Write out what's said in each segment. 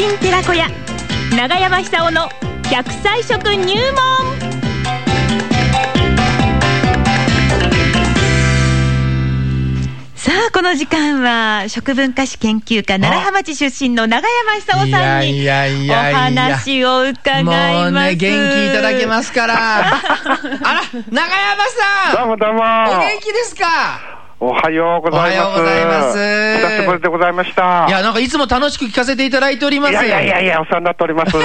金寺子屋。長山久夫の100歳食入門。さあこの時間は食文化史研究家奈良浜町出身の長山久夫さんにおやいや話を伺います。もうね、元気いただけますから。あら、長山さん。どうもどうも。お元気ですか？おはようございます。おはようございます久しぶりでございました。いや、なんかいつも楽しく聞かせていただいております。いやいやいやいや、お世話になっております。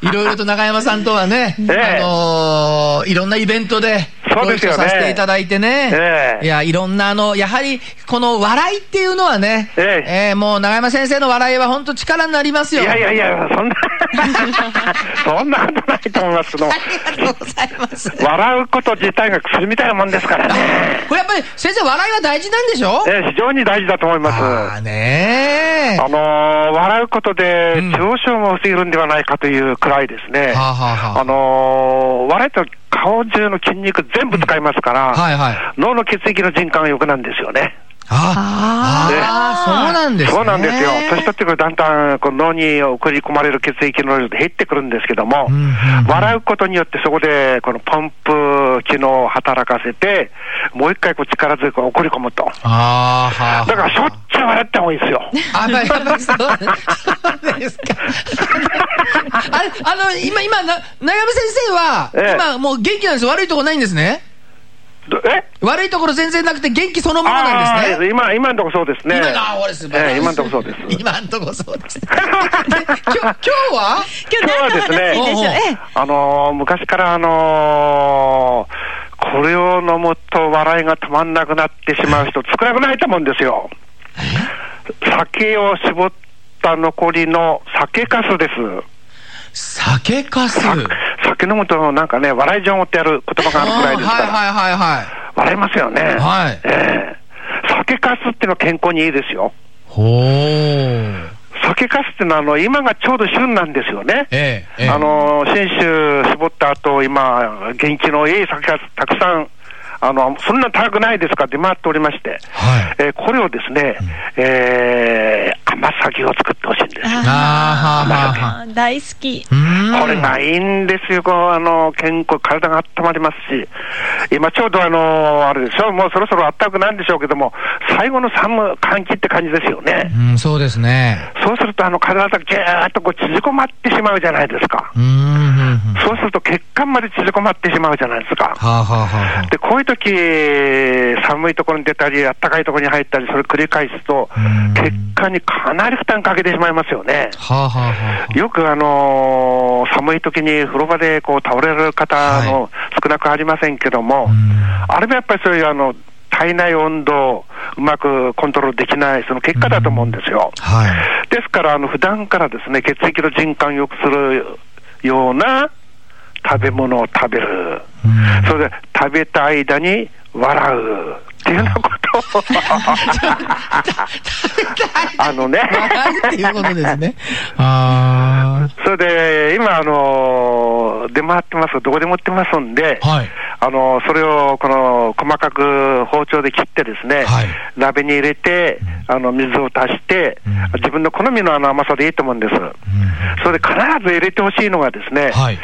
いろいろと長山さんとはね、ええあのーいろんなイベントで、そうですよさせていただいてね。ええいや、いろんなあの、やはり、この笑いっていうのはね、えええもう長山先生の笑いは本当力になりますよ。いやいやいや、そんな、そんなことないと思いますありがとうございます。笑うこと自体が薬みたいなもんですからね。これやっぱり先生笑いは大事なんでしょ？ええ非常に大事だと思います。ああねあのー笑うことでうん中傷も防げるんではないかというくらいですね。はあはあはああのー笑いと顔中の筋肉全部使いますから、はいはい。脳の血液の循環が良くなるんですよね。ああ、そうなんですね。そうなんですよ。年取ってくるとだんだんこう脳に送り込まれる血液の量で減ってくるんですけども、うんうんうん笑うことによってそこでこのポンプ機能を働かせて、もう一回こう力強く送り込むと。ああ、はあ。だからしょっちゅう笑った方がいいですよ。あ、まあ、やっぱりそうそうですか。あれ、あの、今、今、な、長山先生は、ええ今、もう元気なんです悪いとこないんですね？どえ？悪いところ全然なくて元気そのものなんですね。今、今のとこそうですね。今の、今のとこそうです。今のとこそうです。で今日、今日は？今日はですねええあのー昔からあのーこれを飲むと笑いが止まんなくなってしまう人少なくないと思うんですよ。酒を絞った残りの酒かすです。酒かす。さ酒飲むとなんかね、笑い状を持ってやる言葉があるくらいですから、はいはいはいはい。笑いますよね。はいええ酒かすっていうのは健康にいいですよ。ほー。酒かすっていうのはあの今がちょうど旬なんですよね。ええ、ええ。あの新酒絞った後、今、元気のいい酒がたくさん、あのそんな高くないですか出回っておりまして、はい。えーこれをですね、えー甘酒を作ってほしいんです。あーはあはあはあ。あー大好きこれがいいんですよ、こうあの健康、体が温まりますし、今ちょうどあのあれでしょ、もうそろそろ暖かくなるんでしょうけども、最後の寒寒気って感じですよね。うん、そうですね。そうすると、あの体がぎゅーっとこう縮こまってしまうじゃないですか。うーん、そうすると血管まで縮こまってしまうじゃないですか。あはあはあはあ。で、こういう時寒いところに出たり、暖かいところに入ったり、それ繰り返すとうん、血管にかなり負担かけてしまいますよね。はあはあはあ。よくあのー寒い時に風呂場でこう倒れる方の少なくありませんけども、うんあれもやっぱりそういうあの体内温度をうまくコントロールできない、その結果だと思うんですよ。はい。ですから、あの普段からですね、血液の循環を良くするような食べ物を食べる。うんそれで食べた間に笑うっていうようなこ あのね、っていうことですね。あそれで今、あの出回ってます、どこでも売ってますんで、あ。はい。あのそれをこの細かく包丁で切ってですね、はい鍋に入れて、あの水を足して、うん自分の好みのあの甘さでいいと思うんです。うんそれで必ず入れてほしいのがですね、はい。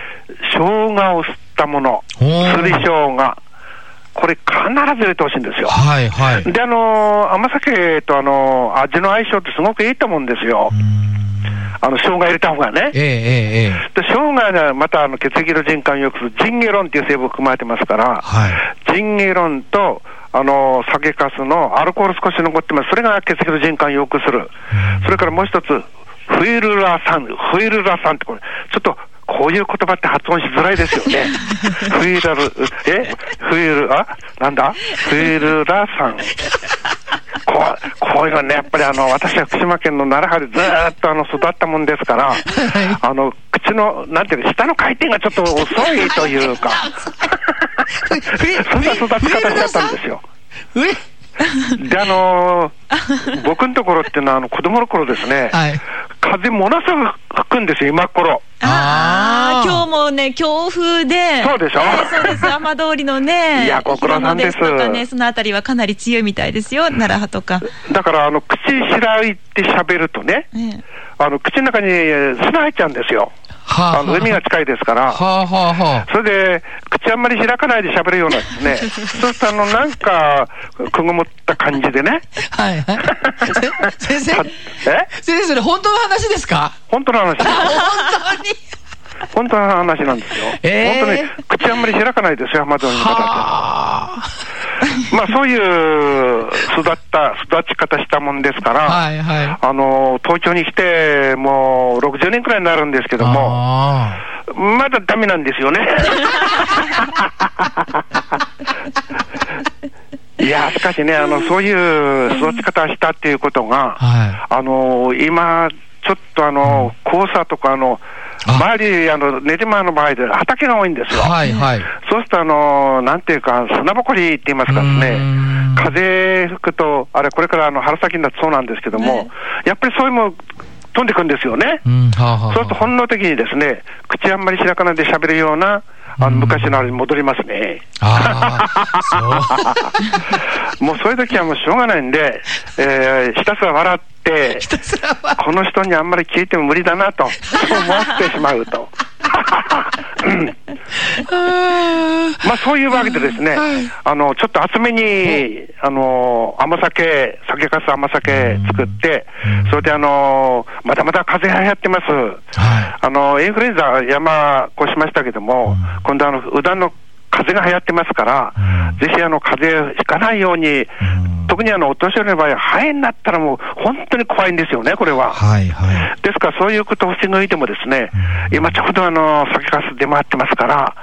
生姜を吸ったもの、すり生姜、これ必ず入れてほしいんですよ。はい、はい。で、あの甘酒とあの味の相性ってすごくいいと思うんですよう。んあの生姜入れた方がね。ええ、ええ、ええ。で生姜がまたあの血液の循環を良くするジンゲロンっていう成分を含まれてますから、はい。ジンゲロンとあの酒粕のアルコール少し残ってます、それが血液の循環を良くする、それからもう一つ、フイルラ酸、フイルラ酸ってこれ、ちょっとこういう言葉って発音しづらいですよね。フイル、え？フイル、あ？なんだ？フイルラ酸。こうこういうのね、やっぱりあの私は福島県の奈良原でずーっとあの育ったもんですから、あの口の、なんていうか、下の回転がちょっと遅いというか、そんな育ち方しちゃったんですよ。上で、あのー僕のところっていうのは、あの子供の頃ですね、はい。風ものすごく吹くんですよ、今頃。ああ、今日もね、強風で。そうでしょ？えーそうです、雨通りのね。いやご苦労さんですとかね、そのあたりはかなり強いみたいですよ、奈良派とか。だから、あの、口開いて喋るとね、ええあの、口の中に砂入っちゃうんですよ。はあの、海が近いですから。はあはあはそれで、口あんまり開かないで喋るようなですね、そうすると、あの、なんか、くぐもった感じでね。あ。はいはい。せ先生はえ？先生、それ本当の話ですか？本当の話。本当に？本当の話なんですよ。えー本当に、口あんまり開かないですよ、浜通りの方って。はあ。まあ、そういう育った、育ち方したもんですから、はいはい。あの、東京に来て、もう60年くらいになるんですけども、あまだダメなんですよね。いや、しかしね、あの、そういう育ち方したっていうことが、あ。はあの、今、ちょっとあの、黄砂とかあの、あ周り、あの、練馬の場合で畑が多いんですい。よ。はいはい。そうすると、あの、なんていうか、砂ぼこりって言いますかですねん、風吹くと、あれ、これからあの春先になってそうなんですけども、やっぱりそういうのも飛んでくんですよね。うん、はあはあ。そうすると本能的にですね、口あんまり開かないで喋るような、あの昔のあれに戻りますね。う。もうそういう時はもうしょうがないんで、えーひたすら笑って。この人にあんまり聞いても無理だなと、そう思ってしまうと。うんまあそういうわけでですね、あの、ちょっと厚めに、あの、甘酒、酒粕甘酒作って、それであの、まだまだ風邪流行ってます。はあの、インフルエンザ山越しましたけども、今度あの、うだんの風邪が流行ってますから、うん。ぜひあの、風邪ひかないように、ん特にあの、お年寄りの場合は肺炎になったらもう本当に怖いんですよね、これは。はいはい。ですから、そういうことを防いてもですね、今ちょうどあの、酒粕出回ってますから、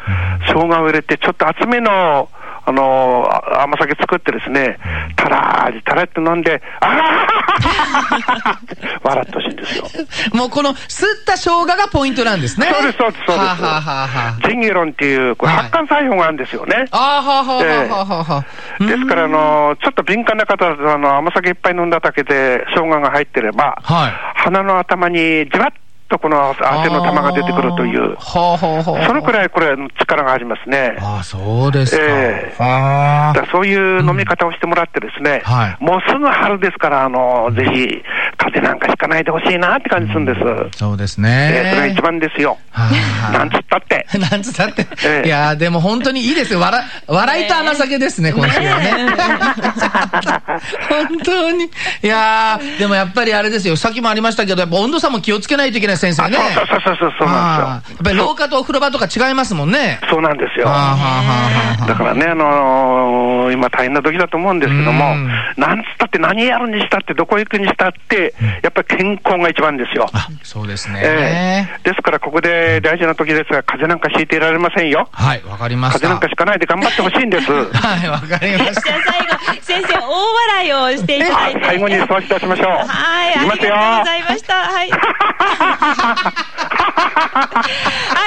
生姜を入れて、ちょっと厚めの、あの、あ甘酒作ってですね、たらーたらって飲んで、ああ笑ってほしいんですよ。もうこの、吸った生姜がポイントなんですね。そうです、そうです、そうです。は、はは、ジンゲロンっていう、これ発汗作用があるんですよね。ああ、はははは。ですから、あの、ちょっと敏感な方だと、あの、甘酒いっぱい飲んだだけで、生姜が入ってれば、はい鼻の頭にじわっとこの汗の玉が出てくるという、はあはあはあ。そのくらいこれ、力がありますね。ああ、そうですか。ええはあだそういう飲み方をしてもらってですね、はいもうすぐ春ですから、あの、ぜひ、風邪なんかひかないでほしいなって感じするんです。そうですえね。ーそれが一番ですよ。はあなんつったって。なんつったって。ええいやーでも本当にいいですよ。笑、笑いと甘酒ですね、今週はね。本当に。いやーでもやっぱりあれですよ。さっきもありましたけど、やっぱ温度差も気をつけないといけない先生ね。あそうそうそうそうそうなんあーやっぱり廊下とお風呂場とか違いますもんね。そうなんですよ。だからね、あのー今大変な時だと思うんですけどもうん、なんつったって何やるにしたってどこ行くにしたって、やっぱり健康が一番ですよ。あ、そうですえね。えですからここで大事な時ですが、風邪なんかひいていられませんよ。はい、わかりました。風邪なんかひかないで頑張ってほしいんです。はい、わかりました。じゃあ最後、先生、大笑いをしていただいて。最後にそうし出しましょう。はい、あ。りがとうございました。はい。あ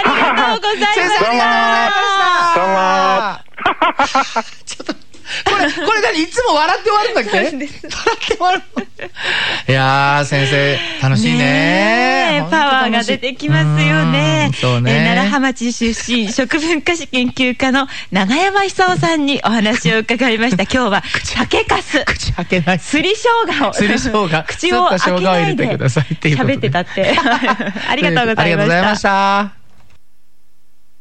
りがとうございました。ありがとうございました。どうも ちょっと、これ、これ何いつも笑って終わるんだっけ？笑って終わるの？いやー、先生、楽しいねパワーが出てきますよね。うんそうね。えー奈良浜町出身、食文化史研究家の長山久夫さんにお話を伺いました。今日は酒かす。口開けない。すり生姜を。すり生姜口を開けないで喋ってたって。ありがとうございました。ありがとうございました。